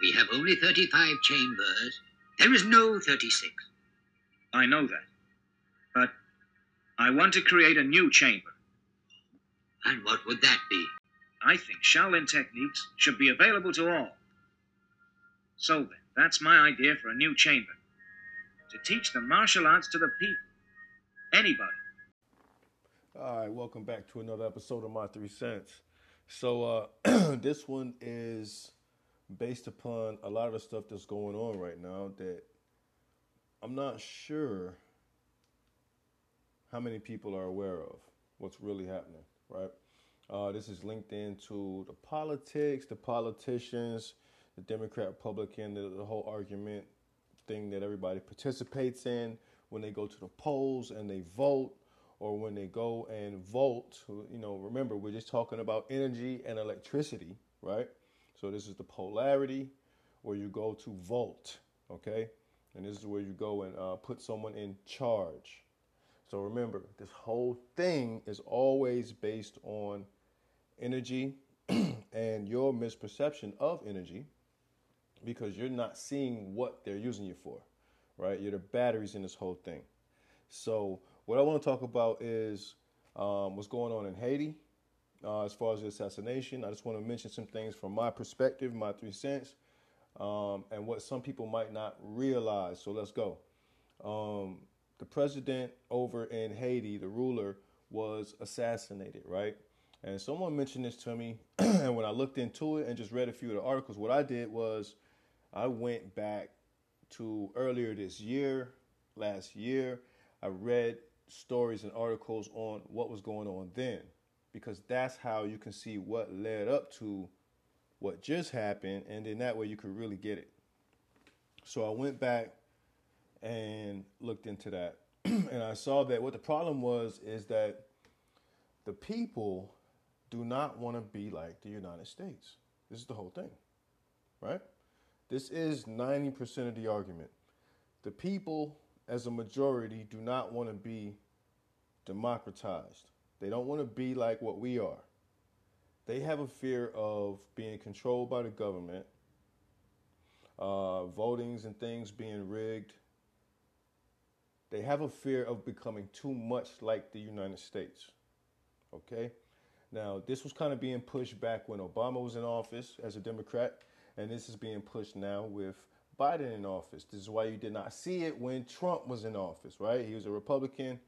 We have only 35 chambers. There is no 36. I know that. But I want to create a new chamber. And what would that be? I think Shaolin techniques should be available to all. So then, that's my idea for a new chamber. To teach the martial arts to the people. Anybody. All right, welcome back to another episode of My Three Cents. So, uh, this one is based upon a lot of the stuff that's going on right now that I'm not sure how many people are aware of what's really happening, right? Uh, this is linked into the politics, the politicians, the Democrat, Republican, the, the whole argument thing that everybody participates in when they go to the polls and they vote or when they go and vote. You know, remember, we're just talking about energy and electricity, right? So this is the polarity where you go to volt, okay? And this is where you go and uh, put someone in charge. So remember, this whole thing is always based on energy and your misperception of energy because you're not seeing what they're using you for, right? You're the batteries in this whole thing. So, what I want to talk about is um, what's going on in Haiti uh, as far as the assassination. I just want to mention some things from my perspective, my three cents, um, and what some people might not realize. So, let's go. Um, the president over in Haiti, the ruler, was assassinated, right? And someone mentioned this to me, and when I looked into it and just read a few of the articles, what I did was I went back to earlier this year, last year. I read stories and articles on what was going on then, because that's how you can see what led up to what just happened, and then that way you could really get it. So I went back and looked into that, and I saw that what the problem was is that the people do not want to be like the United States. This is the whole thing, right? This is 90% of the argument. The people, as a majority, do not want to be democratized. They don't want to be like what we are. They have a fear of being controlled by the government, uh, votings and things being rigged. They have a fear of becoming too much like the United States. Okay? Now, this was kind of being pushed back when Obama was in office as a Democrat, and this is being pushed now with Biden in office. This is why you did not see it when Trump was in office, right? He was a Republican.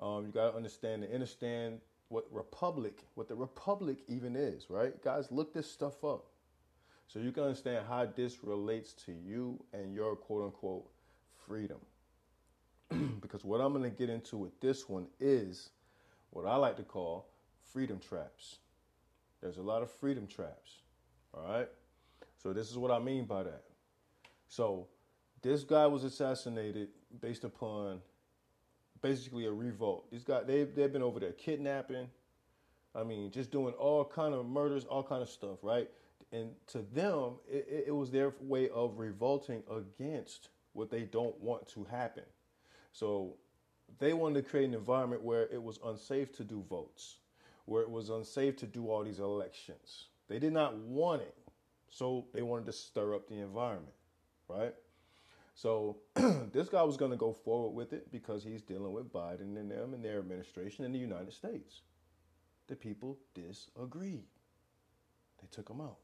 Um, you got to understand and understand what republic, what the republic even is, right? Guys, look this stuff up so you can understand how this relates to you and your quote unquote freedom. because what I'm going to get into with this one is what I like to call freedom traps. There's a lot of freedom traps. All right? So this is what I mean by that. So this guy was assassinated based upon basically a revolt. These guys they they've been over there kidnapping. I mean, just doing all kind of murders, all kind of stuff, right? And to them, it, it was their way of revolting against what they don't want to happen. So they wanted to create an environment where it was unsafe to do votes where it was unsafe to do all these elections. They did not want it, so they wanted to stir up the environment, right? So this guy was going to go forward with it because he's dealing with Biden and them and their administration in the United States. The people disagreed. They took him out.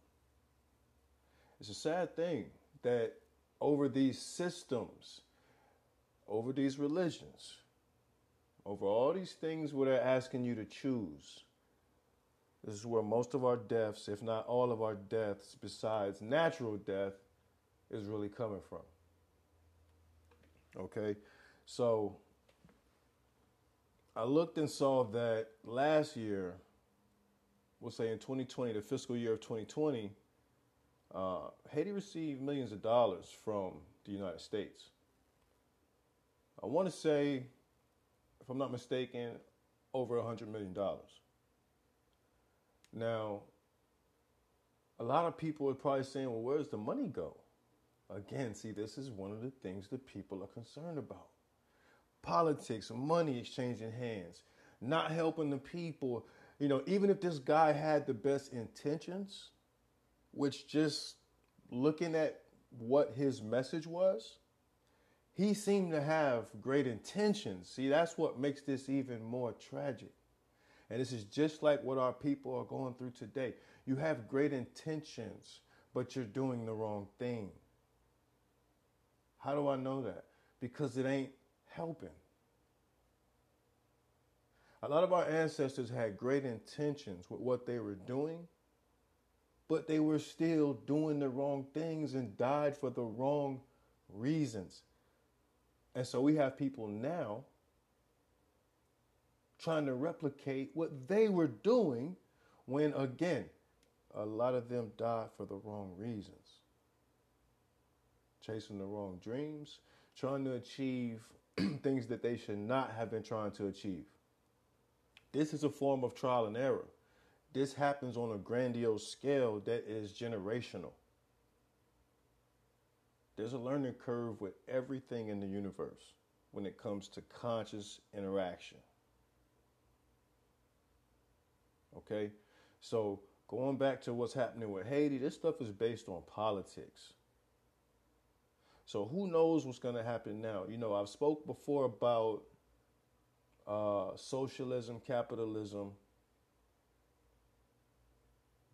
It's a sad thing that over these systems, over these religions, over all these things where they're asking you to choose, this is where most of our deaths, if not all of our deaths, besides natural death, is really coming from. Okay? So I looked and saw that last year, we'll say in 2020, the fiscal year of 2020, uh, Haiti received millions of dollars from the United States. I want to say, if I'm not mistaken, over $100 million. Now, a lot of people are probably saying, well, where's the money go? Again, see, this is one of the things that people are concerned about. Politics, money exchanging hands, not helping the people. You know, even if this guy had the best intentions, which just looking at what his message was, he seemed to have great intentions. See, that's what makes this even more tragic. And this is just like what our people are going through today. You have great intentions, but you're doing the wrong thing. How do I know that? Because it ain't helping. A lot of our ancestors had great intentions with what they were doing, but they were still doing the wrong things and died for the wrong reasons. And so we have people now trying to replicate what they were doing when, again, a lot of them died for the wrong reasons. Chasing the wrong dreams, trying to achieve things that they should not have been trying to achieve. This is a form of trial and error. This happens on a grandiose scale that is generational. There's a learning curve with everything in the universe when it comes to conscious interaction. Okay? So, going back to what's happening with Haiti, this stuff is based on politics. So, who knows what's going to happen now? You know, I've spoke before about uh, socialism, capitalism,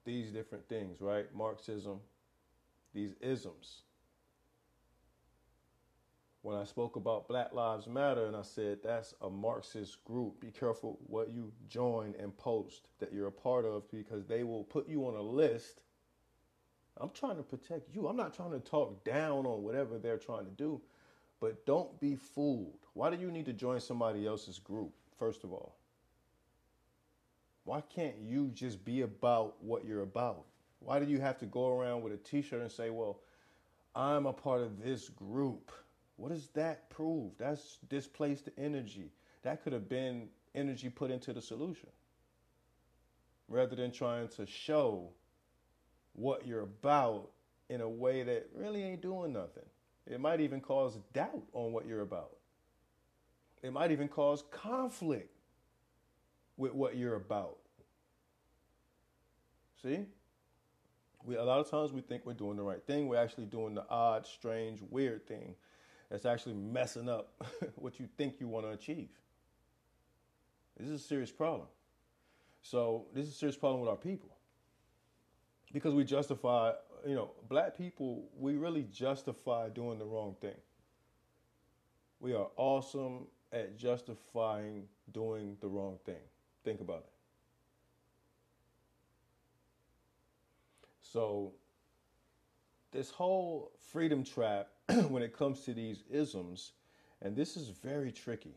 these different things, right? Marxism, these isms. When I spoke about Black Lives Matter and I said that's a Marxist group, be careful what you join and post that you're a part of because they will put you on a list. I'm trying to protect you. I'm not trying to talk down on whatever they're trying to do. But don't be fooled. Why do you need to join somebody else's group, first of all? Why can't you just be about what you're about? Why do you have to go around with a t shirt and say, well, I'm a part of this group? What does that prove? That's displaced energy. That could have been energy put into the solution rather than trying to show what you're about in a way that really ain't doing nothing. It might even cause doubt on what you're about. It might even cause conflict with what you're about. See? We, a lot of times we think we're doing the right thing. We're actually doing the odd, strange, weird thing that's actually messing up what you think you want to achieve. This is a serious problem. So, this is a serious problem with our people. Because we justify you know, black people, we really justify doing the wrong thing. We are awesome at justifying doing the wrong thing. Think about it. So, this whole freedom trap, when it comes to these isms, and this is very tricky.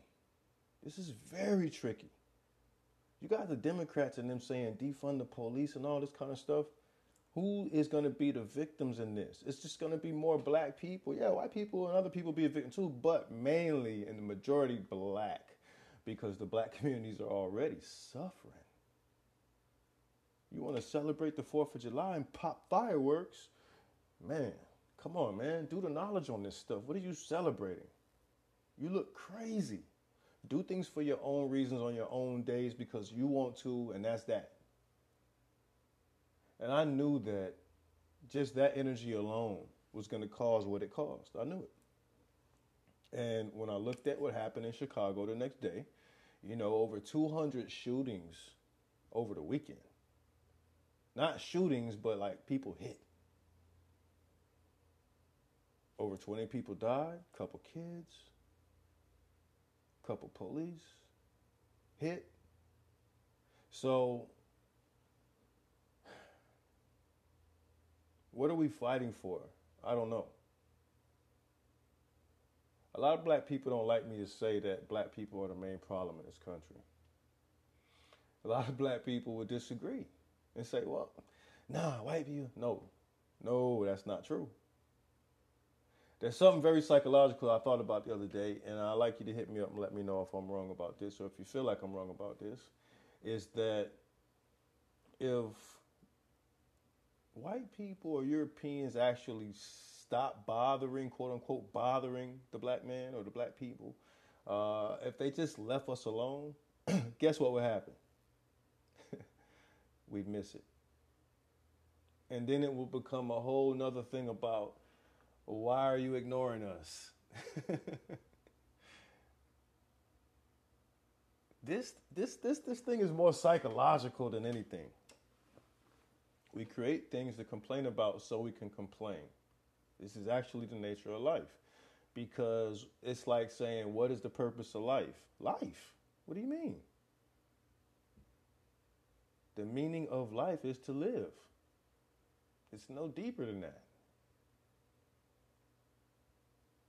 This is very tricky. You got the Democrats and them saying defund the police and all this kind of stuff. Who is going to be the victims in this? It's just going to be more black people. Yeah, white people and other people be a victim too, but mainly in the majority black because the black communities are already suffering. You want to celebrate the 4th of July and pop fireworks? Man, come on, man. Do the knowledge on this stuff. What are you celebrating? You look crazy. Do things for your own reasons on your own days because you want to, and that's that. And I knew that just that energy alone was going to cause what it caused. I knew it. And when I looked at what happened in Chicago the next day, you know, over 200 shootings over the weekend. Not shootings, but like people hit. Over 20 people died, couple kids, couple police hit. So What are we fighting for? I don't know. A lot of black people don't like me to say that black people are the main problem in this country. A lot of black people would disagree and say, well, nah, white people. No, no, that's not true. There's something very psychological I thought about the other day, and I'd like you to hit me up and let me know if I'm wrong about this or if you feel like I'm wrong about this. Is that if white people or Europeans actually stop bothering, quote unquote, bothering the black man or the black people, uh, if they just left us alone, guess what would happen? We'd miss it. And then it will become a whole nother thing about why are you ignoring us? this this this this thing is more psychological than anything. We create things to complain about so we can complain. This is actually the nature of life. Because it's like saying, what is the purpose of life? Life. What do you mean? The meaning of life is to live. It's no deeper than that.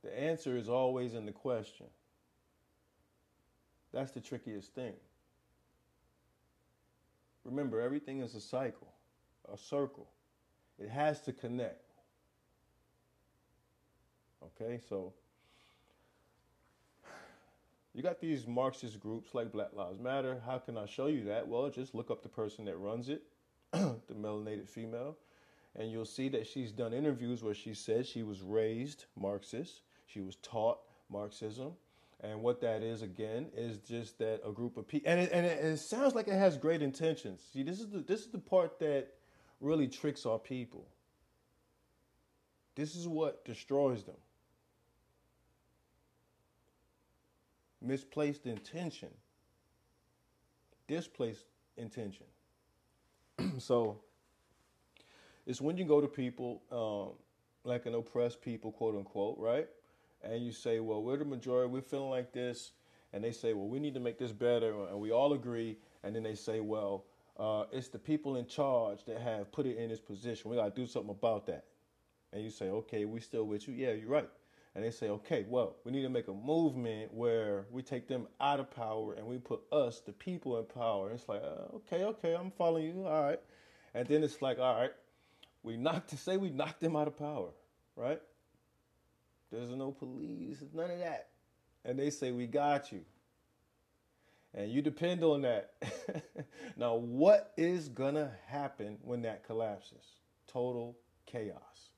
The answer is always in the question. That's the trickiest thing. Remember, everything is a cycle, a circle. It has to connect. Okay, so you got these Marxist groups like Black Lives Matter. How can I show you that? Well, just look up the person that runs it, the melanated female, and you'll see that she's done interviews where she says she was raised Marxist, she was taught Marxism. And what that is again is just that a group of people, and it, and it, it sounds like it has great intentions. See, this is the this is the part that really tricks our people. This is what destroys them. misplaced intention, displaced intention. so it's when you go to people, um, like an oppressed people, quote unquote, right? And you say, well, we're the majority, we're feeling like this. And they say, well, we need to make this better. And we all agree. And then they say, well, uh, it's the people in charge that have put it in this position. We got to do something about that. And you say, okay, we still with you. Yeah, you're right and they say, okay, well, we need to make a movement where we take them out of power and we put us, the people, in power. And it's like, uh, okay, okay, I'm following you, all right. And then it's like, all right, we knocked to say we knocked them out of power, right? There's no police, none of that. And they say, we got you. And you depend on that. now, what is going to happen when that collapses? Total chaos.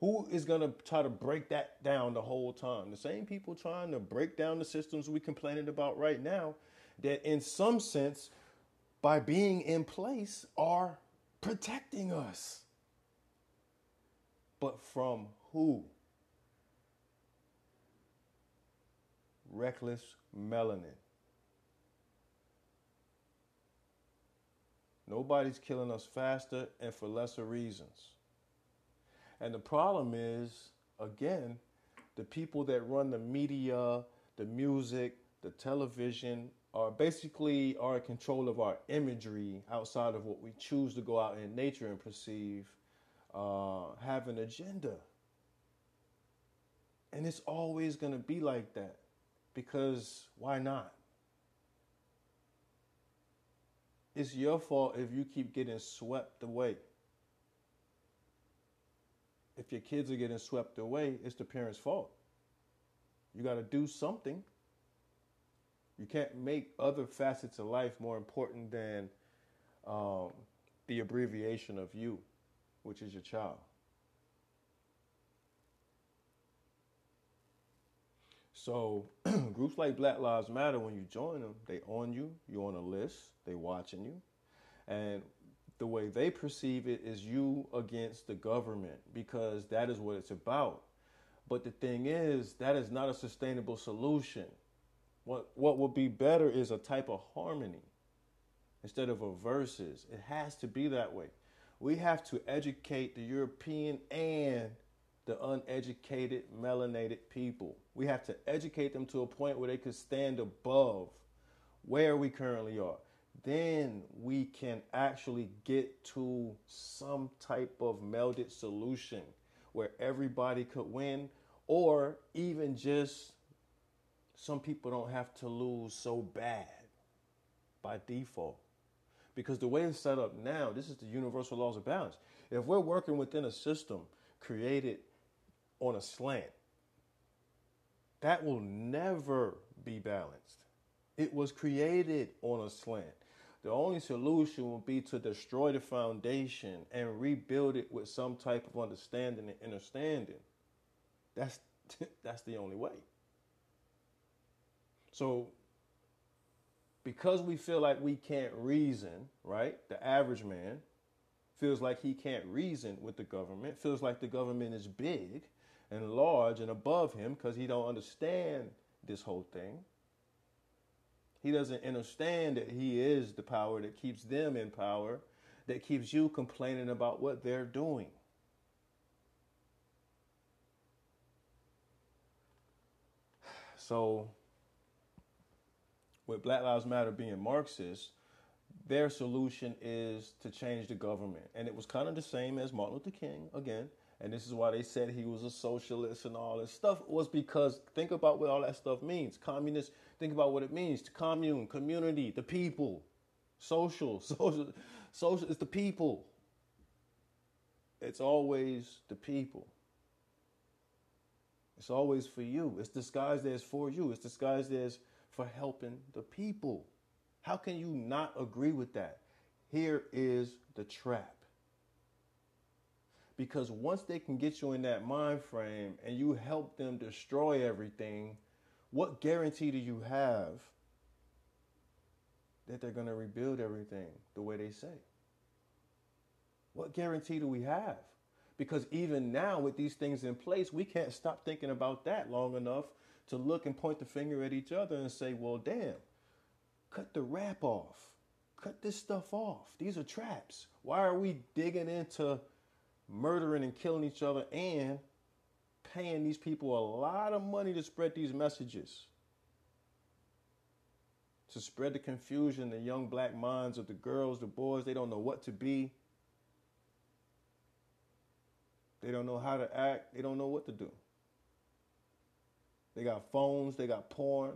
Who is going to try to break that down the whole time? The same people trying to break down the systems we complaining about right now that in some sense by being in place are protecting us. But from who? Reckless melanin. Nobody's killing us faster and for lesser reasons. And the problem is, again, the people that run the media, the music, the television are basically are in control of our imagery outside of what we choose to go out in nature and perceive, uh, have an agenda. And it's always going to be like that because why not? It's your fault if you keep getting swept away if your kids are getting swept away, it's the parents' fault. You got to do something. You can't make other facets of life more important than um, the abbreviation of you, which is your child. So groups like Black Lives Matter, when you join them, they on you, you're on a list, they watching you. And the way they perceive it is you against the government because that is what it's about. But the thing is, that is not a sustainable solution. What what would be better is a type of harmony instead of a versus. It has to be that way. We have to educate the European and the uneducated melanated people. We have to educate them to a point where they could stand above where we currently are then we can actually get to some type of melded solution where everybody could win, or even just some people don't have to lose so bad by default. Because the way it's set up now, this is the universal laws of balance. If we're working within a system created on a slant, that will never be balanced. It was created on a slant. The only solution will be to destroy the foundation and rebuild it with some type of understanding and understanding. That's that's the only way. So because we feel like we can't reason, right? The average man, feels like he can't reason with the government, feels like the government is big and large and above him because he don't understand this whole thing. He doesn't understand that he is the power that keeps them in power, that keeps you complaining about what they're doing. So, with Black Lives Matter being Marxist, their solution is to change the government. And it was kind of the same as Martin Luther King, again. And this is why they said he was a socialist and all this stuff, was because think about what all that stuff means. Communist, think about what it means to commune, community, the people. Social, social, social It's the people. It's always the people. It's always for you. It's disguised as for you. It's disguised as for helping the people. How can you not agree with that? Here is the trap. Because once they can get you in that mind frame and you help them destroy everything, what guarantee do you have that they're going to rebuild everything the way they say? What guarantee do we have? Because even now, with these things in place, we can't stop thinking about that long enough to look and point the finger at each other and say, well, damn, cut the rap off. Cut this stuff off. These are traps. Why are we digging into murdering and killing each other and paying these people a lot of money to spread these messages? To spread the confusion in the young black minds of the girls, the boys, they don't know what to be. They don't know how to act. They don't know what to do. They got phones, they got porn.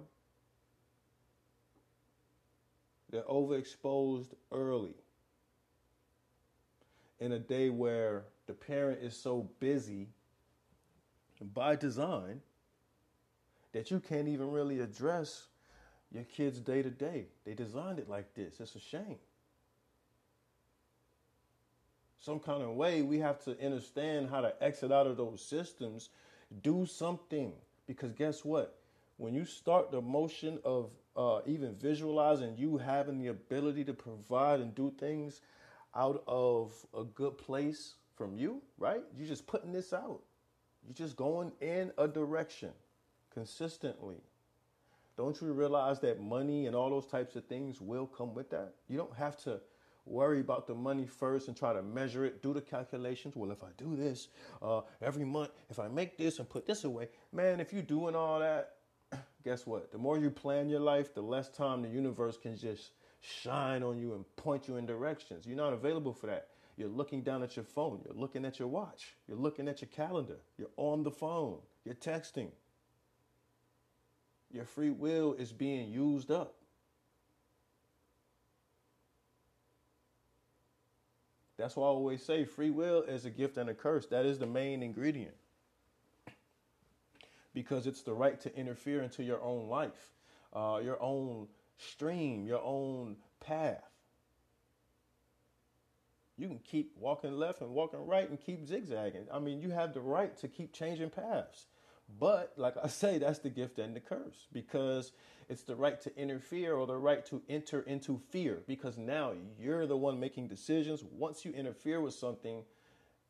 They're overexposed early. In a day where the parent is so busy by design that you can't even really address your kids day to day. They designed it like this. It's a shame. Some kind of way we have to understand how to exit out of those systems, do something. Because guess what? When you start the motion of uh, even visualizing you having the ability to provide and do things out of a good place from you, right? You're just putting this out. You're just going in a direction consistently. Don't you realize that money and all those types of things will come with that? You don't have to worry about the money first and try to measure it, do the calculations. Well, if I do this uh, every month, if I make this and put this away, man, if you're doing all that, guess what? The more you plan your life, the less time the universe can just shine on you and point you in directions. You're not available for that. You're looking down at your phone. You're looking at your watch. You're looking at your calendar. You're on the phone. You're texting. Your free will is being used up. That's why I always say free will is a gift and a curse. That is the main ingredient. Because it's the right to interfere into your own life, uh, your own stream, your own path. You can keep walking left and walking right and keep zigzagging. I mean, you have the right to keep changing paths. But, like I say, that's the gift and the curse because it's the right to interfere or the right to enter into fear because now you're the one making decisions. Once you interfere with something,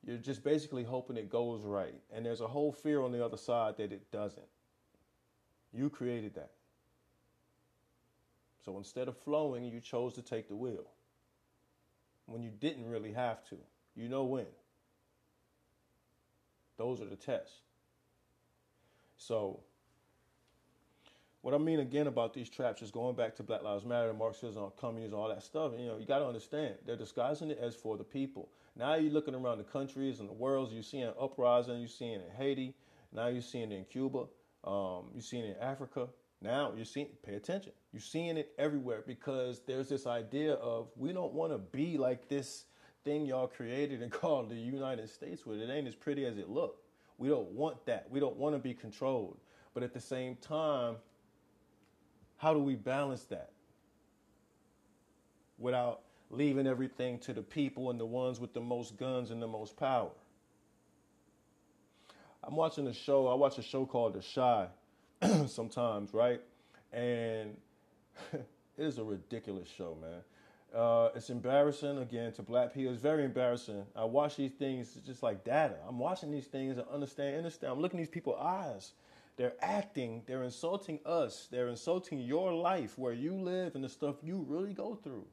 you're just basically hoping it goes right. And there's a whole fear on the other side that it doesn't. You created that. So instead of flowing, you chose to take the wheel when you didn't really have to. You know when. Those are the tests. So what I mean again about these traps is going back to Black Lives Matter, Marxism, communism, all that stuff. You know, you got to understand they're disguising it as for the people. Now you're looking around the countries and the worlds. You're seeing uprising. You're seeing in Haiti. Now you're seeing it in Cuba. Um, you're seeing it in Africa. Now you're seeing. Pay attention. You're seeing it everywhere because there's this idea of we don't want to be like this thing y'all created and called the United States. With it ain't as pretty as it looked. We don't want that. We don't want to be controlled. But at the same time, how do we balance that without leaving everything to the people and the ones with the most guns and the most power? I'm watching a show. I watch a show called The Chi sometimes, right? And it is a ridiculous show, man. Uh, it's embarrassing again to black people. It's very embarrassing. I watch these things just like data. I'm watching these things and understand, understand. I'm looking these people's eyes. They're acting. They're insulting us. They're insulting your life, where you live, and the stuff you really go through.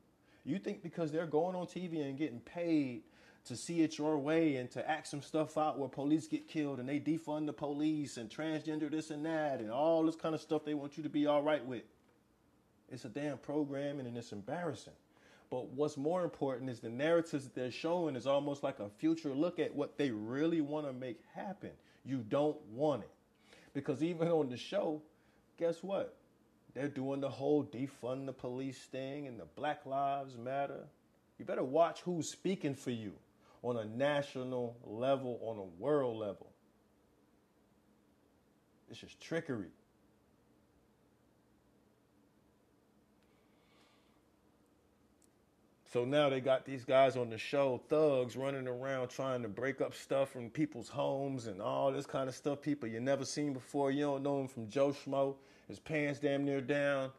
You think because they're going on TV and getting paid to see it your way and to act some stuff out where police get killed and they defund the police and transgender this and that and all this kind of stuff they want you to be all right with. It's a damn programming and it's embarrassing. But what's more important is the narratives that they're showing is almost like a future look at what they really want to make happen. You don't want it. Because even on the show, guess what? They're doing the whole defund the police thing and the Black Lives Matter. You better watch who's speaking for you on a national level, on a world level. It's just trickery. So now they got these guys on the show, thugs running around trying to break up stuff from people's homes and all this kind of stuff. People you never seen before. You don't know him from Joe Schmo. His pants damn near down.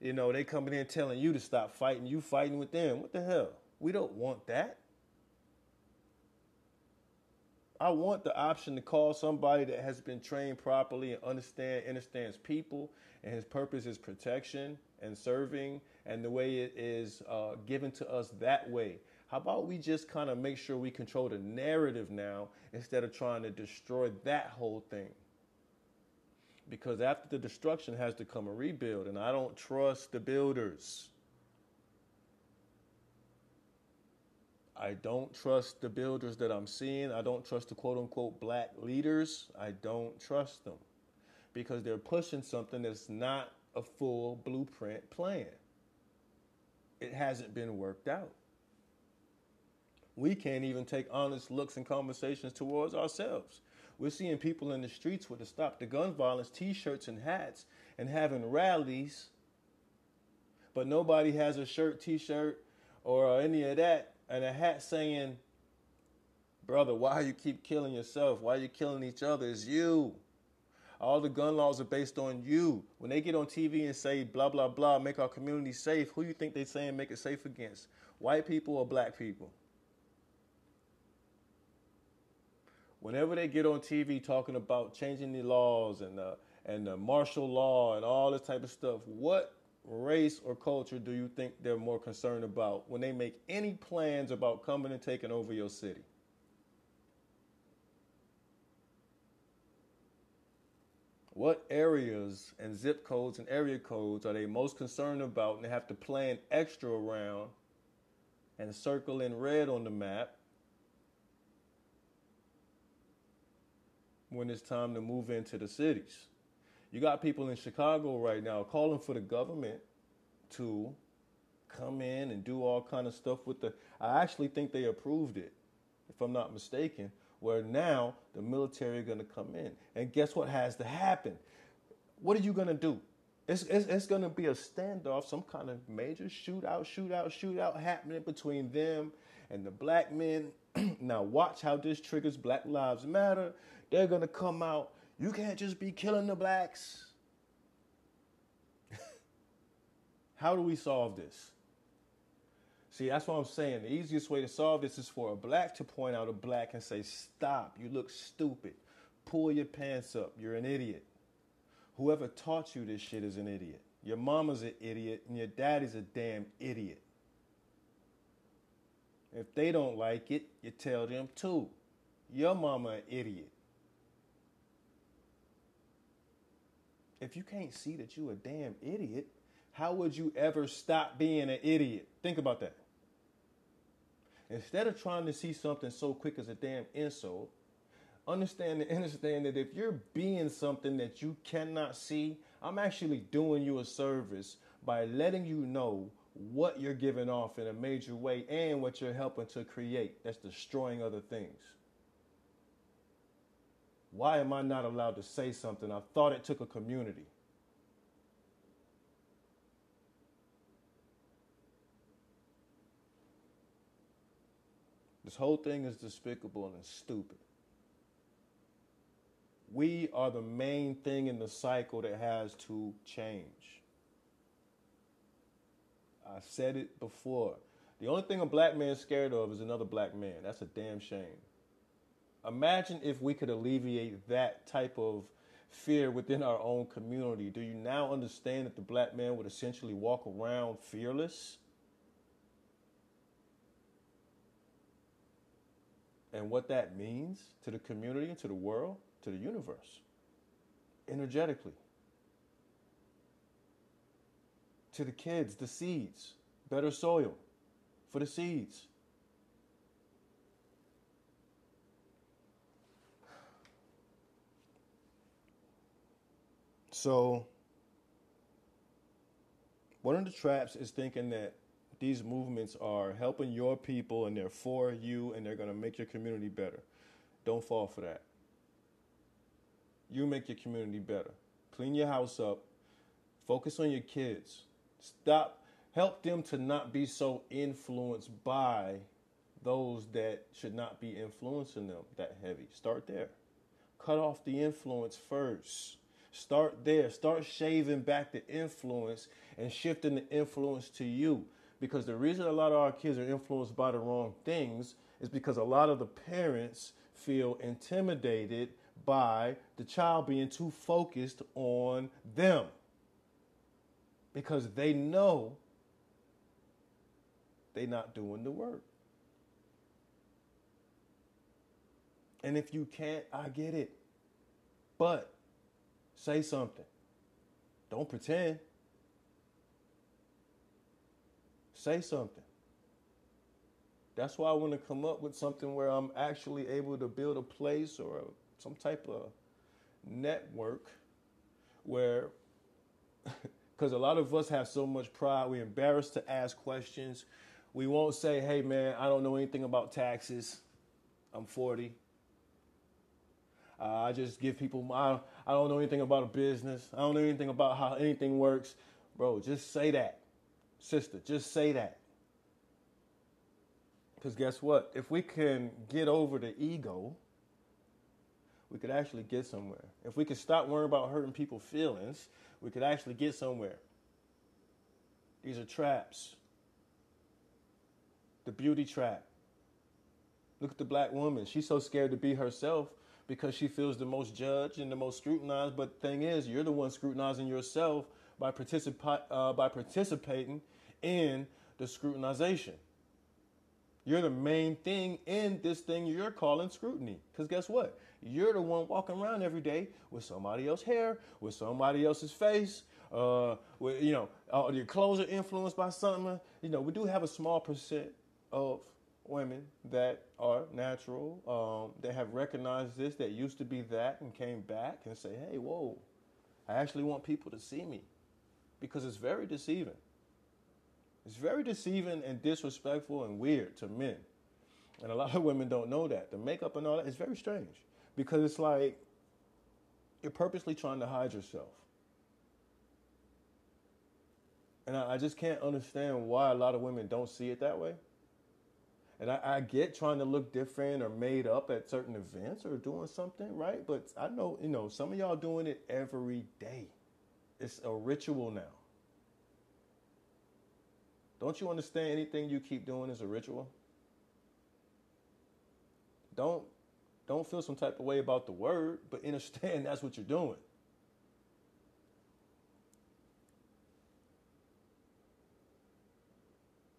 You know, they coming in telling you to stop fighting. You fighting with them. What the hell? We don't want that. I want the option to call somebody that has been trained properly and understand understands people and his purpose is protection and serving and the way it is uh, given to us that way. How about we just kind of make sure we control the narrative now instead of trying to destroy that whole thing? Because after the destruction has to come a rebuild, and I don't trust the builders. I don't trust the builders that I'm seeing. I don't trust the quote unquote black leaders. I don't trust them because they're pushing something that's not a full blueprint plan. It hasn't been worked out. We can't even take honest looks and conversations towards ourselves. We're seeing people in the streets with the Stop the Gun Violence t shirts and hats and having rallies, but nobody has a shirt, t shirt, or any of that and a hat saying, Brother, why you keep killing yourself? Why you killing each other? It's you. All the gun laws are based on you. When they get on TV and say blah blah blah, make our community safe, who you think they saying make it safe against? White people or black people? Whenever they get on TV talking about changing the laws and the and the martial law and all this type of stuff, what race or culture do you think they're more concerned about when they make any plans about coming and taking over your city? What areas and zip codes and area codes are they most concerned about and they have to plan extra around and circle in red on the map when it's time to move into the cities? You got people in Chicago right now calling for the government to come in and do all kind of stuff with the I actually think they approved it, if I'm not mistaken, where now the military are gonna come in. And guess what has to happen? What are you gonna do? It's, it's, it's gonna be a standoff, some kind of major shootout, shootout, shootout happening between them and the black men. now watch how this triggers Black Lives Matter. They're gonna come out you can't just be killing the blacks. How do we solve this? See, that's what I'm saying. The easiest way to solve this is for a black to point out a black and say, Stop, you look stupid. Pull your pants up, you're an idiot. Whoever taught you this shit is an idiot. Your mama's an idiot and your daddy's a damn idiot. If they don't like it, you tell them too. Your mama an idiot. If you can't see that you a damn idiot, how would you ever stop being an idiot? Think about that. Instead of trying to see something so quick as a damn insult, understand and understand that if you're being something that you cannot see, I'm actually doing you a service by letting you know what you're giving off in a major way and what you're helping to create. That's destroying other things. Why am I not allowed to say something? I thought it took a community. This whole thing is despicable and stupid. We are the main thing in the cycle that has to change. I said it before. The only thing a black man's scared of is another black man. That's a damn shame. Imagine if we could alleviate that type of fear within our own community. Do you now understand that the black man would essentially walk around fearless? And what that means to the community, to the world, to the universe, energetically. To the kids, the seeds, better soil for the seeds. So, one of the traps is thinking that these movements are helping your people and they're for you and they're going to make your community better. Don't fall for that. You make your community better. Clean your house up. Focus on your kids. Stop. Help them to not be so influenced by those that should not be influencing them that heavy. Start there. Cut off the influence first. Start there. Start shaving back the influence and shifting the influence to you. Because the reason a lot of our kids are influenced by the wrong things is because a lot of the parents feel intimidated by the child being too focused on them. Because they know they're not doing the work. And if you can't, I get it. But say something. Don't pretend. Say something. That's why I want to come up with something where I'm actually able to build a place or a, some type of network where, because a lot of us have so much pride, we're embarrassed to ask questions. We won't say, hey man, I don't know anything about taxes. I'm 40. Uh, I just give people, I, I don't know anything about a business. I don't know anything about how anything works. Bro, just say that. Sister, just say that. Because guess what? If we can get over the ego, we could actually get somewhere. If we could stop worrying about hurting people's feelings, we could actually get somewhere. These are traps. The beauty trap. Look at the black woman. She's so scared to be herself because she feels the most judged and the most scrutinized. But the thing is, you're the one scrutinizing yourself by, participa- uh, by participating in the scrutinization. You're the main thing in this thing you're calling scrutiny. Because guess what? You're the one walking around every day with somebody else's hair, with somebody else's face. Uh, with, you know, your clothes are influenced by something. You know, we do have a small percent of women that are natural, um, that have recognized this, that used to be that and came back and say, hey, whoa, I actually want people to see me because it's very deceiving. It's very deceiving and disrespectful and weird to men. And a lot of women don't know that. The makeup and all that is very strange because it's like you're purposely trying to hide yourself. And I, I just can't understand why a lot of women don't see it that way. And I, I, get trying to look different or made up at certain events or doing something, right? But I know, you know, some of y'all doing it every day. It's a ritual now. Don't you understand anything you keep doing is a ritual? Don't don't feel some type of way about the word, but understand that's what you're doing.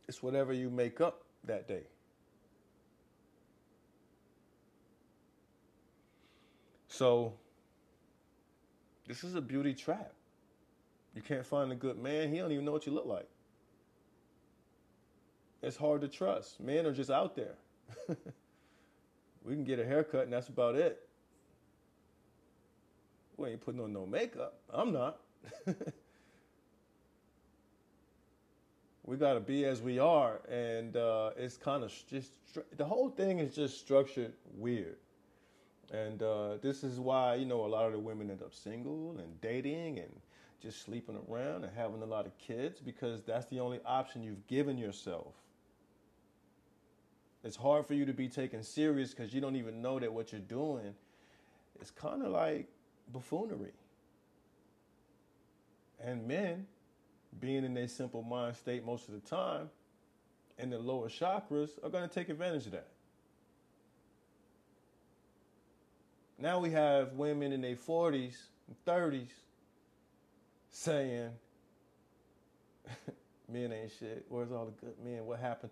It's whatever you make up that day. So, this is a beauty trap. You can't find a good man, he don't even know what you look like. It's hard to trust. Men are just out there. we can get a haircut and that's about it. We ain't putting on no makeup. I'm not. we got to be as we are, and uh, it's kind of just the whole thing is just structured weird. And uh, this is why, you know, a lot of the women end up single and dating and just sleeping around and having a lot of kids because that's the only option you've given yourself. It's hard for you to be taken serious because you don't even know that what you're doing is kind of like buffoonery. And men, being in a simple mind state most of the time, in the lower chakras are going to take advantage of that. Now we have women in their 40s and 30s saying, men ain't shit. Where's all the good men? What happened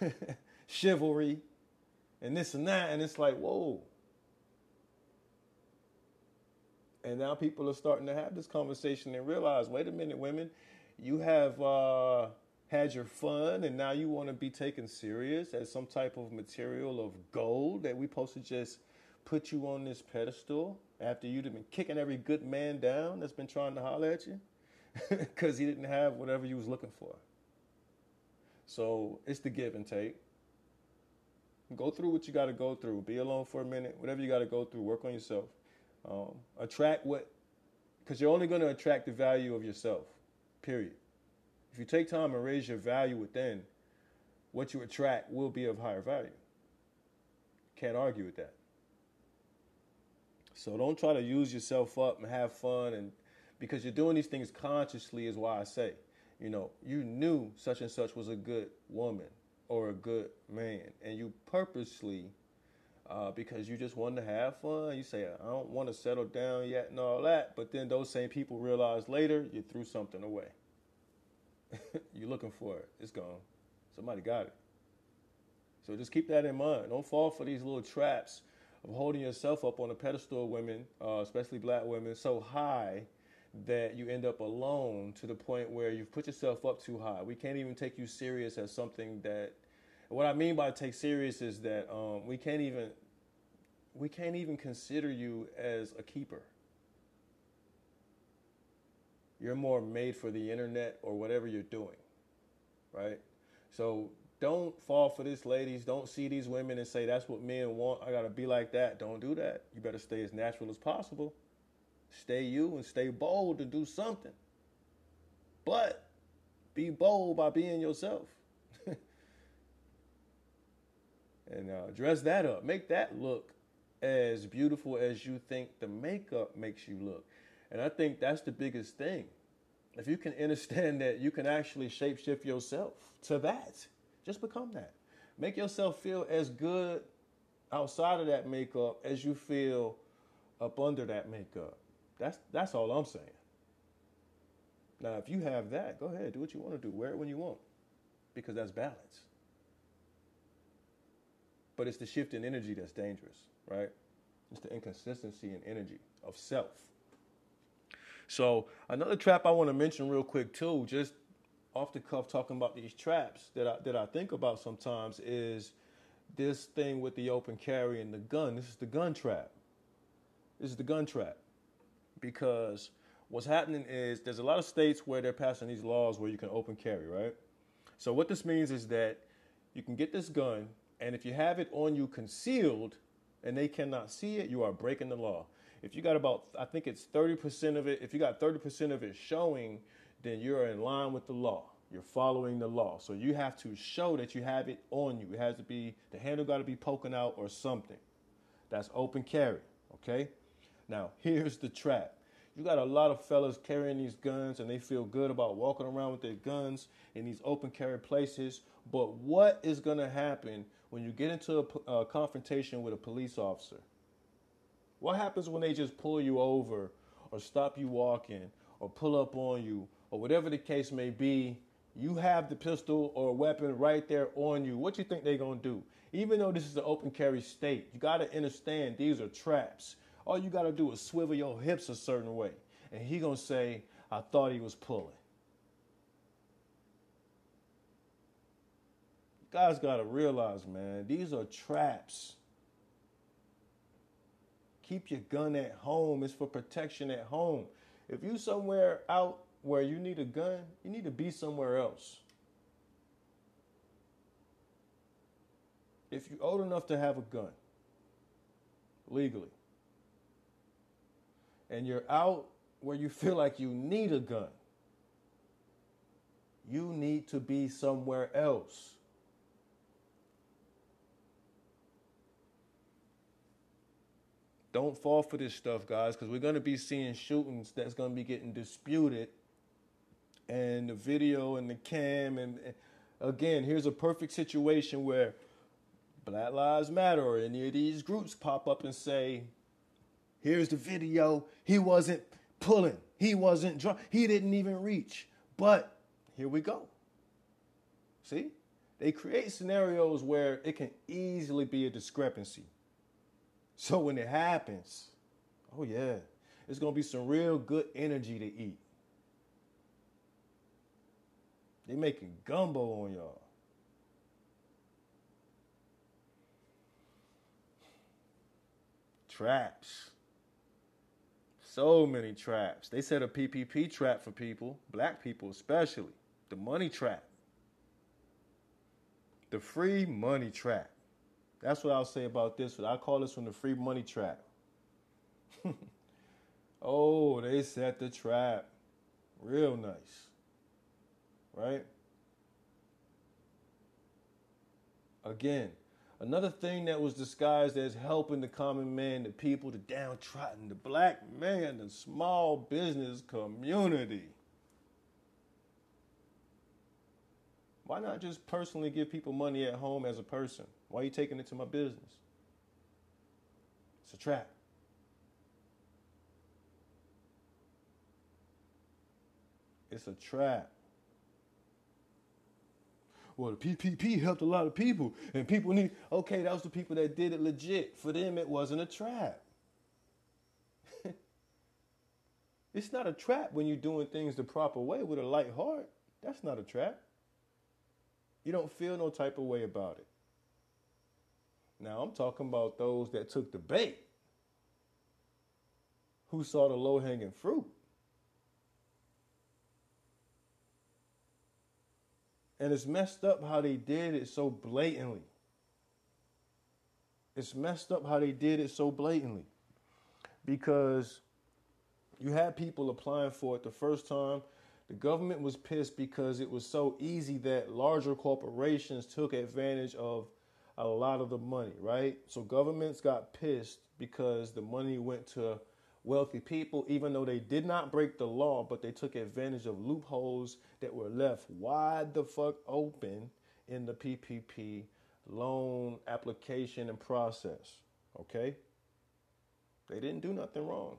to chivalry and this and that? And it's like, whoa. And now people are starting to have this conversation and realize, wait a minute, women, you have uh, had your fun and now you want to be taken serious as some type of material of gold that we supposed to just put you on this pedestal after you'd have been kicking every good man down that's been trying to holler at you because he didn't have whatever you was looking for. So it's the give and take. Go through what you got to go through. Be alone for a minute. Whatever you got to go through, work on yourself. Um, attract what, because you're only going to attract the value of yourself, period. If you take time and raise your value within, what you attract will be of higher value. Can't argue with that. So don't try to use yourself up and have fun and because you're doing these things consciously is why I say, you know, you knew such and such was a good woman or a good man and you purposely uh, because you just want to have fun. You say, I don't want to settle down yet and all that. But then those same people realize later you threw something away. You're looking for it. It's gone. Somebody got it. So just keep that in mind. Don't fall for these little traps of holding yourself up on a pedestal, of women, uh, especially black women, so high that you end up alone to the point where you've put yourself up too high. We can't even take you serious as something that what I mean by take serious is that um, we can't even we can't even consider you as a keeper. You're more made for the internet or whatever you're doing, right? So don't fall for this, ladies. Don't see these women and say that's what men want. I gotta be like that. Don't do that. You better stay as natural as possible. Stay you and stay bold to do something. But be bold by being yourself. and uh, dress that up. Make that look as beautiful as you think the makeup makes you look. And I think that's the biggest thing. If you can understand that you can actually shapeshift yourself to that, just become that. Make yourself feel as good outside of that makeup as you feel up under that makeup. That's that's all I'm saying. Now, if you have that, go ahead, do what you want to do. Wear it when you want, because that's balance. But it's the shift in energy that's dangerous, right? It's the inconsistency in energy of self. So another trap I want to mention real quick too, just off the cuff talking about these traps that I that I think about sometimes is this thing with the open carry and the gun. This is the gun trap. This is the gun trap. Because what's happening is there's a lot of states where they're passing these laws where you can open carry, right? So what this means is that you can get this gun and if you have it on you concealed and they cannot see it, you are breaking the law. If you got about, I think it's 30% of it, if you got 30% of it showing, then you're in line with the law. You're following the law. So you have to show that you have it on you. It has to be, the handle got to be poking out or something. That's open carry, okay? Now, here's the trap. You got a lot of fellas carrying these guns and they feel good about walking around with their guns in these open carry places. But what is going to happen when you get into a, a confrontation with a police officer? What happens when they just pull you over or stop you walking or pull up on you or whatever the case may be? You have the pistol or weapon right there on you. What you think they're to do? Even though this is an open carry state, you got to understand these are traps. All you got to do is swivel your hips a certain way. And he to say, I thought he was pulling. guys got to realize, man, these are traps. Keep your gun at home. It's for protection at home. If you somewhere out where you need a gun, you need to be somewhere else. If you're old enough to have a gun legally, and you're out where you feel like you need a gun, you need to be somewhere else. Don't fall for this stuff, guys, because we're going to be seeing shootings that's going to be getting disputed and the video and the cam and, and again, here's a perfect situation where Black Lives Matter or any of these groups pop up and say, here's the video. He wasn't pulling. He wasn't drunk. He didn't even reach. But here we go. See? They create scenarios where it can easily be a discrepancy. So when it happens, oh yeah, it's to be some real good energy to eat. They making gumbo on y'all. Traps. So many traps. They set a PPP trap for people, black people especially. The money trap. The free money trap. That's what I'll say about this one. I call this one the free money trap. oh, they set the trap. Real nice right? Again, another thing that was disguised as helping the common man, the people, the downtrodden, the black man, the small business community. Why not just personally give people money at home as a person? Why are you taking it to my business? It's a trap. It's a trap well, the PPP helped a lot of people, and people need. Okay, that was the people that did it legit. For them, it wasn't a trap. it's not a trap when you're doing things the proper way with a light heart. That's not a trap. You don't feel no type of way about it. Now, I'm talking about those that took the bait, who saw the low hanging fruit. And it's messed up how they did it so blatantly. It's messed up how they did it so blatantly. Because you had people applying for it the first time. The government was pissed because it was so easy that larger corporations took advantage of a lot of the money, right? So governments got pissed because the money went to wealthy people, even though they did not break the law, but they took advantage of loopholes that were left wide the fuck open in the PPP loan application and process. Okay? They didn't do nothing wrong.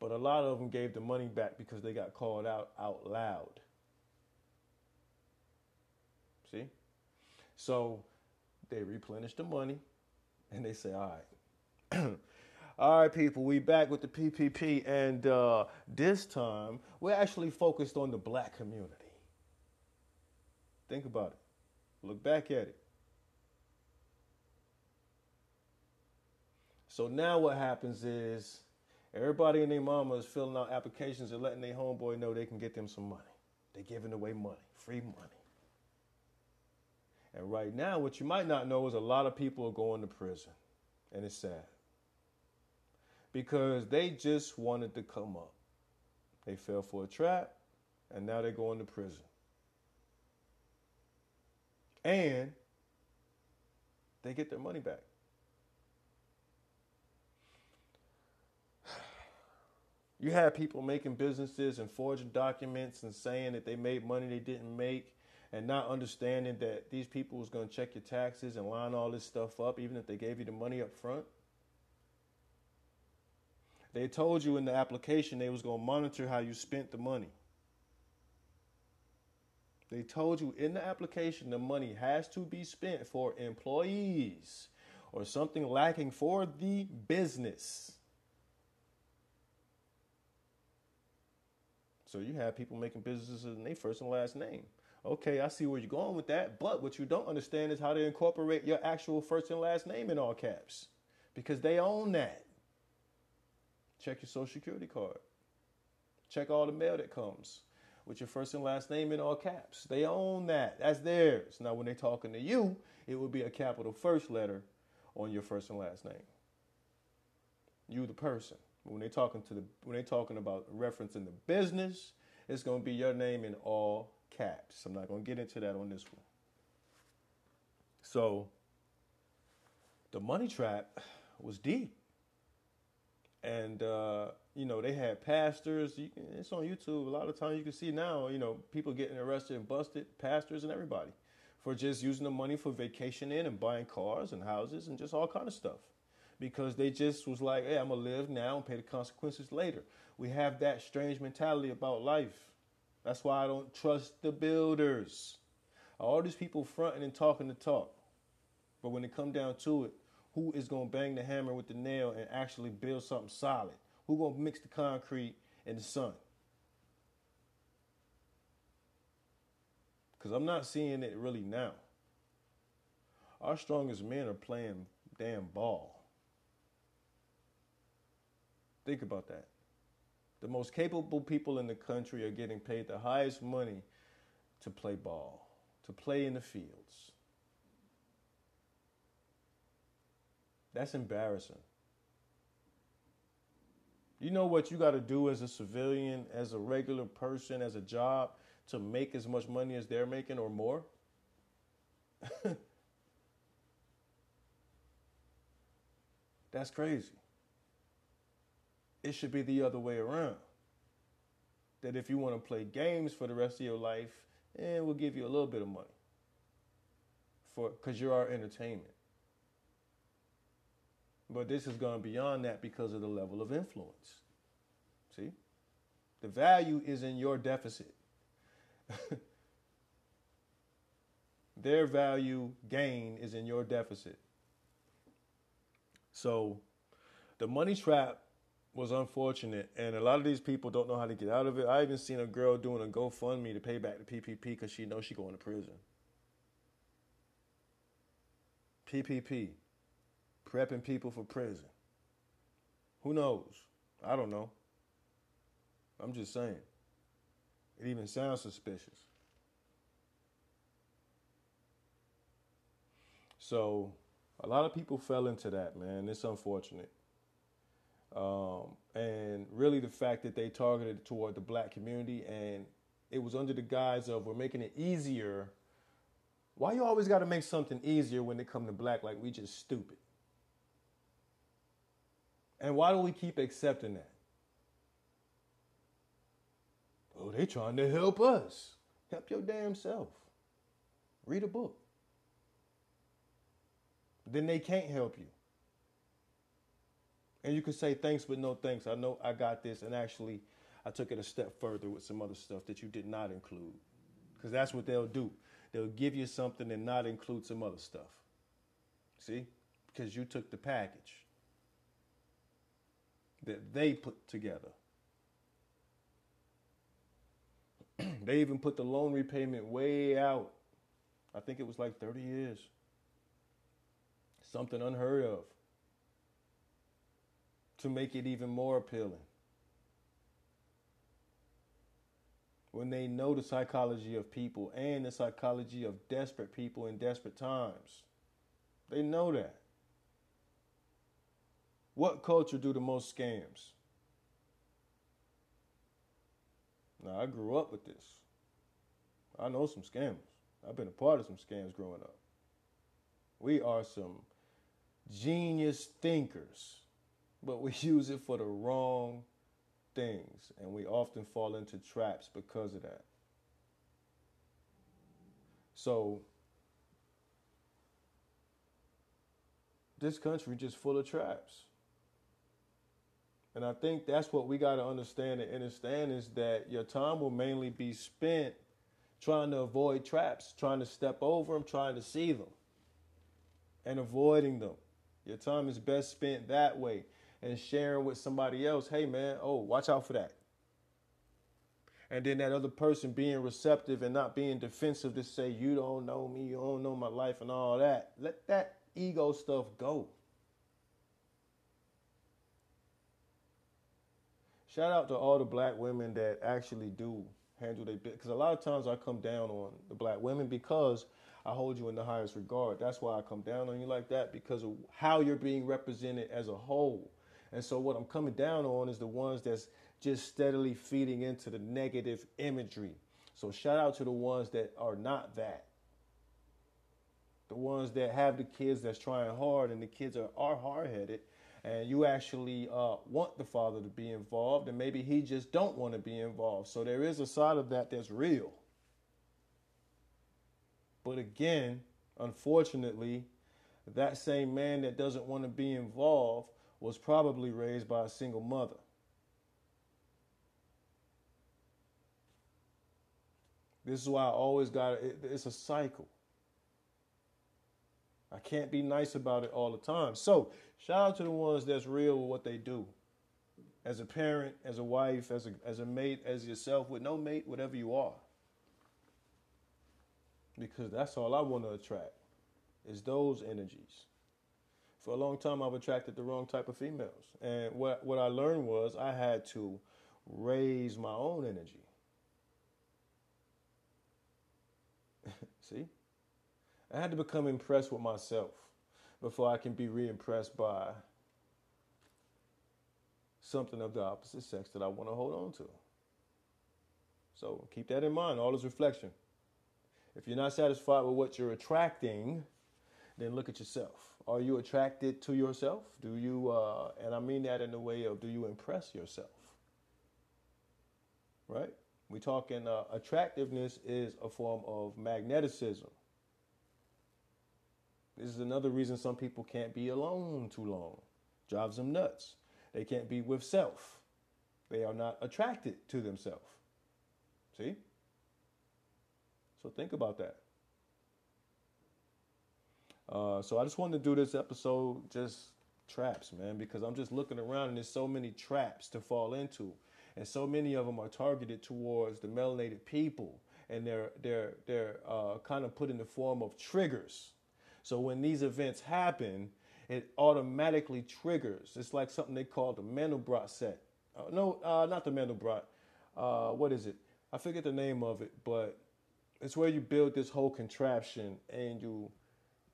But a lot of them gave the money back because they got called out out loud. See? So they replenish the money and they say, all right. All right, people, we back with the PPP, and uh, this time we're actually focused on the black community. Think about it. Look back at it. So now what happens is everybody and their mama is filling out applications and letting their homeboy know they can get them some money. They're giving away money, free money. And right now, what you might not know is a lot of people are going to prison, and it's sad because they just wanted to come up. They fell for a trap and now they're going to prison. And they get their money back. You have people making businesses and forging documents and saying that they made money they didn't make and not understanding that these people was going to check your taxes and line all this stuff up even if they gave you the money up front. They told you in the application they was going to monitor how you spent the money. They told you in the application the money has to be spent for employees or something lacking for the business. So you have people making businesses in their first and last name. Okay, I see where you're going with that, but what you don't understand is how to incorporate your actual first and last name in all caps because they own that. Check your social security card. Check all the mail that comes with your first and last name in all caps. They own that. That's theirs. Now, when they're talking to you, it would be a capital first letter on your first and last name. You, the person. When they're talking to the when they're talking about referencing the business, it's going to be your name in all caps. I'm not going to get into that on this one. So, the money trap was deep. And uh, you know they had pastors. Can, it's on YouTube. A lot of times you can see now, you know, people getting arrested and busted, pastors and everybody, for just using the money for vacationing and buying cars and houses and just all kind of stuff, because they just was like, hey, I'm gonna live now and pay the consequences later. We have that strange mentality about life. That's why I don't trust the builders. All these people fronting and talking the talk, but when it come down to it, who is going to bang the hammer with the nail and actually build something solid? Who going to mix the concrete in the sun? Because I'm not seeing it really now. Our strongest men are playing damn ball. Think about that. The most capable people in the country are getting paid the highest money to play ball, to play in the fields. That's embarrassing. You know what you got to do as a civilian, as a regular person, as a job to make as much money as they're making or more? That's crazy. It should be the other way around. That if you want to play games for the rest of your life, and eh, we'll give you a little bit of money for because you're our entertainment. But this has gone beyond that because of the level of influence. See? The value is in your deficit. Their value gain is in your deficit. So the money trap was unfortunate, and a lot of these people don't know how to get out of it. I even seen a girl doing a GoFundMe to pay back the PPP because she knows she going to prison. PPP prepping people for prison. Who knows? I don't know. I'm just saying. It even sounds suspicious. So, a lot of people fell into that, man. It's unfortunate. Um, and really, the fact that they targeted toward the black community and it was under the guise of we're making it easier. Why you always got to make something easier when it come to black? Like we just stupid. And why do we keep accepting that? Oh, they trying to help us. Help your damn self. Read a book. Then they can't help you. And you can say thanks, but no thanks. I know I got this. And actually, I took it a step further with some other stuff that you did not include. Because that's what they'll do. They'll give you something and not include some other stuff. See? Because you took the package that they put together. they even put the loan repayment way out. I think it was like 30 years. Something unheard of. To make it even more appealing. When they know the psychology of people and the psychology of desperate people in desperate times, they know that. What culture do the most scams? Now, I grew up with this. I know some scammers. I've been a part of some scams growing up. We are some genius thinkers, but we use it for the wrong things, and we often fall into traps because of that. So, this country just full of traps. And I think that's what we got to understand and understand is that your time will mainly be spent trying to avoid traps, trying to step over them, trying to see them, and avoiding them. Your time is best spent that way and sharing with somebody else, hey man, oh, watch out for that. And then that other person being receptive and not being defensive to say, you don't know me, you don't know my life, and all that. Let that ego stuff go. Shout out to all the black women that actually do handle their bit because a lot of times I come down on the black women because I hold you in the highest regard. That's why I come down on you like that because of how you're being represented as a whole. And so what I'm coming down on is the ones that's just steadily feeding into the negative imagery. So shout out to the ones that are not that. The ones that have the kids that's trying hard and the kids are, are hard headed and you actually uh, want the father to be involved, and maybe he just don't want to be involved. So there is a side of that that's real. But again, unfortunately, that same man that doesn't want to be involved was probably raised by a single mother. This is why I always got it, it's a cycle. I can't be nice about it all the time. So, shout out to the ones that's real with what they do. As a parent, as a wife, as a as a mate, as yourself, with no mate, whatever you are. Because that's all I want to attract is those energies. For a long time I've attracted the wrong type of females. And what what I learned was I had to raise my own energy. See? I had to become impressed with myself before I can be re-impressed by something of the opposite sex that I want to hold on to. So keep that in mind. All is reflection. If you're not satisfied with what you're attracting, then look at yourself. Are you attracted to yourself? Do you, uh, and I mean that in the way of, do you impress yourself? Right? We're talking uh, attractiveness is a form of magneticism. This is another reason some people can't be alone too long. Drives them nuts. They can't be with self. They are not attracted to themselves. See? So think about that. Uh, so I just wanted to do this episode just traps, man, because I'm just looking around and there's so many traps to fall into, and so many of them are targeted towards the melanated people, and they're they're they're uh, kind of put in the form of triggers. So when these events happen, it automatically triggers. It's like something they call the Mandelbrot set. Uh, no, uh, not the Mandelbrot. Uh, what is it? I forget the name of it, but it's where you build this whole contraption and you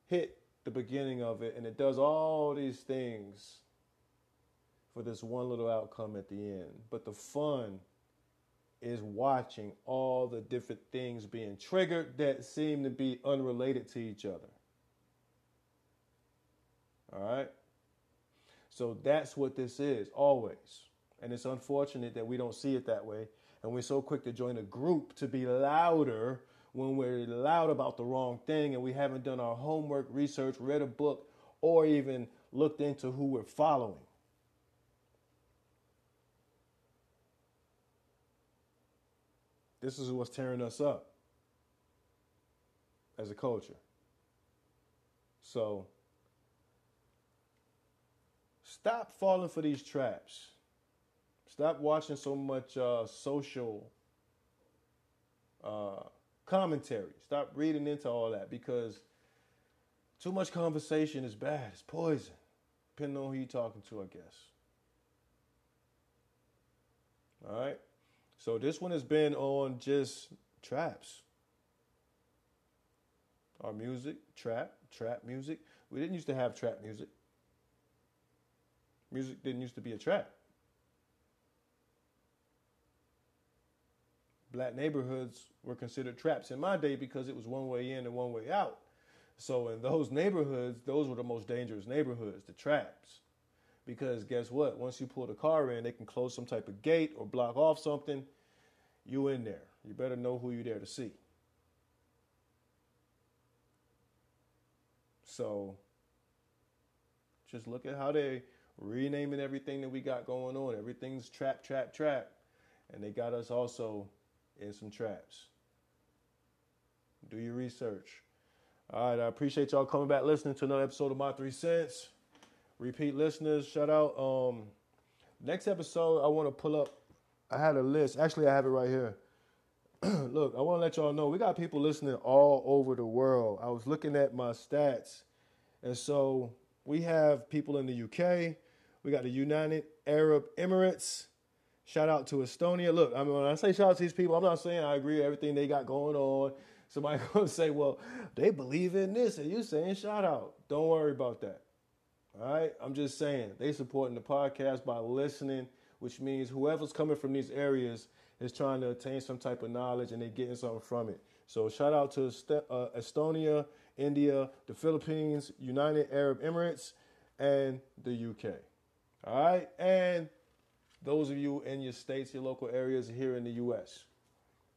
hit the beginning of it, and it does all these things for this one little outcome at the end. But the fun is watching all the different things being triggered that seem to be unrelated to each other. All right? So that's what this is, always. And it's unfortunate that we don't see it that way. And we're so quick to join a group to be louder when we're loud about the wrong thing and we haven't done our homework, research, read a book, or even looked into who we're following. This is what's tearing us up as a culture. So, stop falling for these traps. Stop watching so much uh, social uh, commentary. Stop reading into all that because too much conversation is bad. It's poison, depending on who you're talking to, I guess. All right. So this one has been on just traps. Our music, trap, trap music. We didn't used to have trap music. Music didn't used to be a trap. black neighborhoods were considered traps in my day because it was one way in and one way out. So in those neighborhoods, those were the most dangerous neighborhoods, the traps. Because guess what? Once you pull the car in, they can close some type of gate or block off something. You in there. You better know who you're there to see. So just look at how they renaming everything that we got going on. Everything's trap, trap, trap. And they got us also in some traps. Do your research. All right, I appreciate y'all coming back listening to another episode of My Three Cents. Repeat listeners, shout out. Um, next episode, I want to pull up. I had a list. Actually, I have it right here. Look, I want to let y'all know we got people listening all over the world. I was looking at my stats, and so we have people in the UK. We got the United Arab Emirates. Shout out to Estonia. Look, I mean, when I say shout out to these people, I'm not saying I agree with everything they got going on. Somebody gonna say, well, they believe in this, and you saying shout out. Don't worry about that. All right, I'm just saying they supporting the podcast by listening, which means whoever's coming from these areas is trying to attain some type of knowledge and they're getting something from it. So shout out to uh, Estonia, India, the Philippines, United Arab Emirates, and the UK. All right, and those of you in your states, your local areas here in the U.S.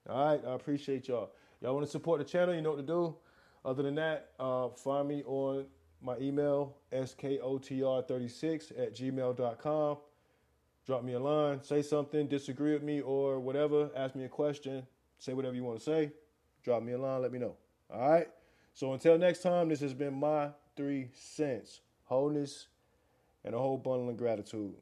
All right, I appreciate y'all. Y'all want to support the channel? You know what to do. Other than that, uh, find me on my email, skotr36 at gmail.com. Drop me a line, say something, disagree with me, or whatever. Ask me a question, say whatever you want to say. Drop me a line, let me know. All right? So until next time, this has been my three cents wholeness and a whole bundle of gratitude.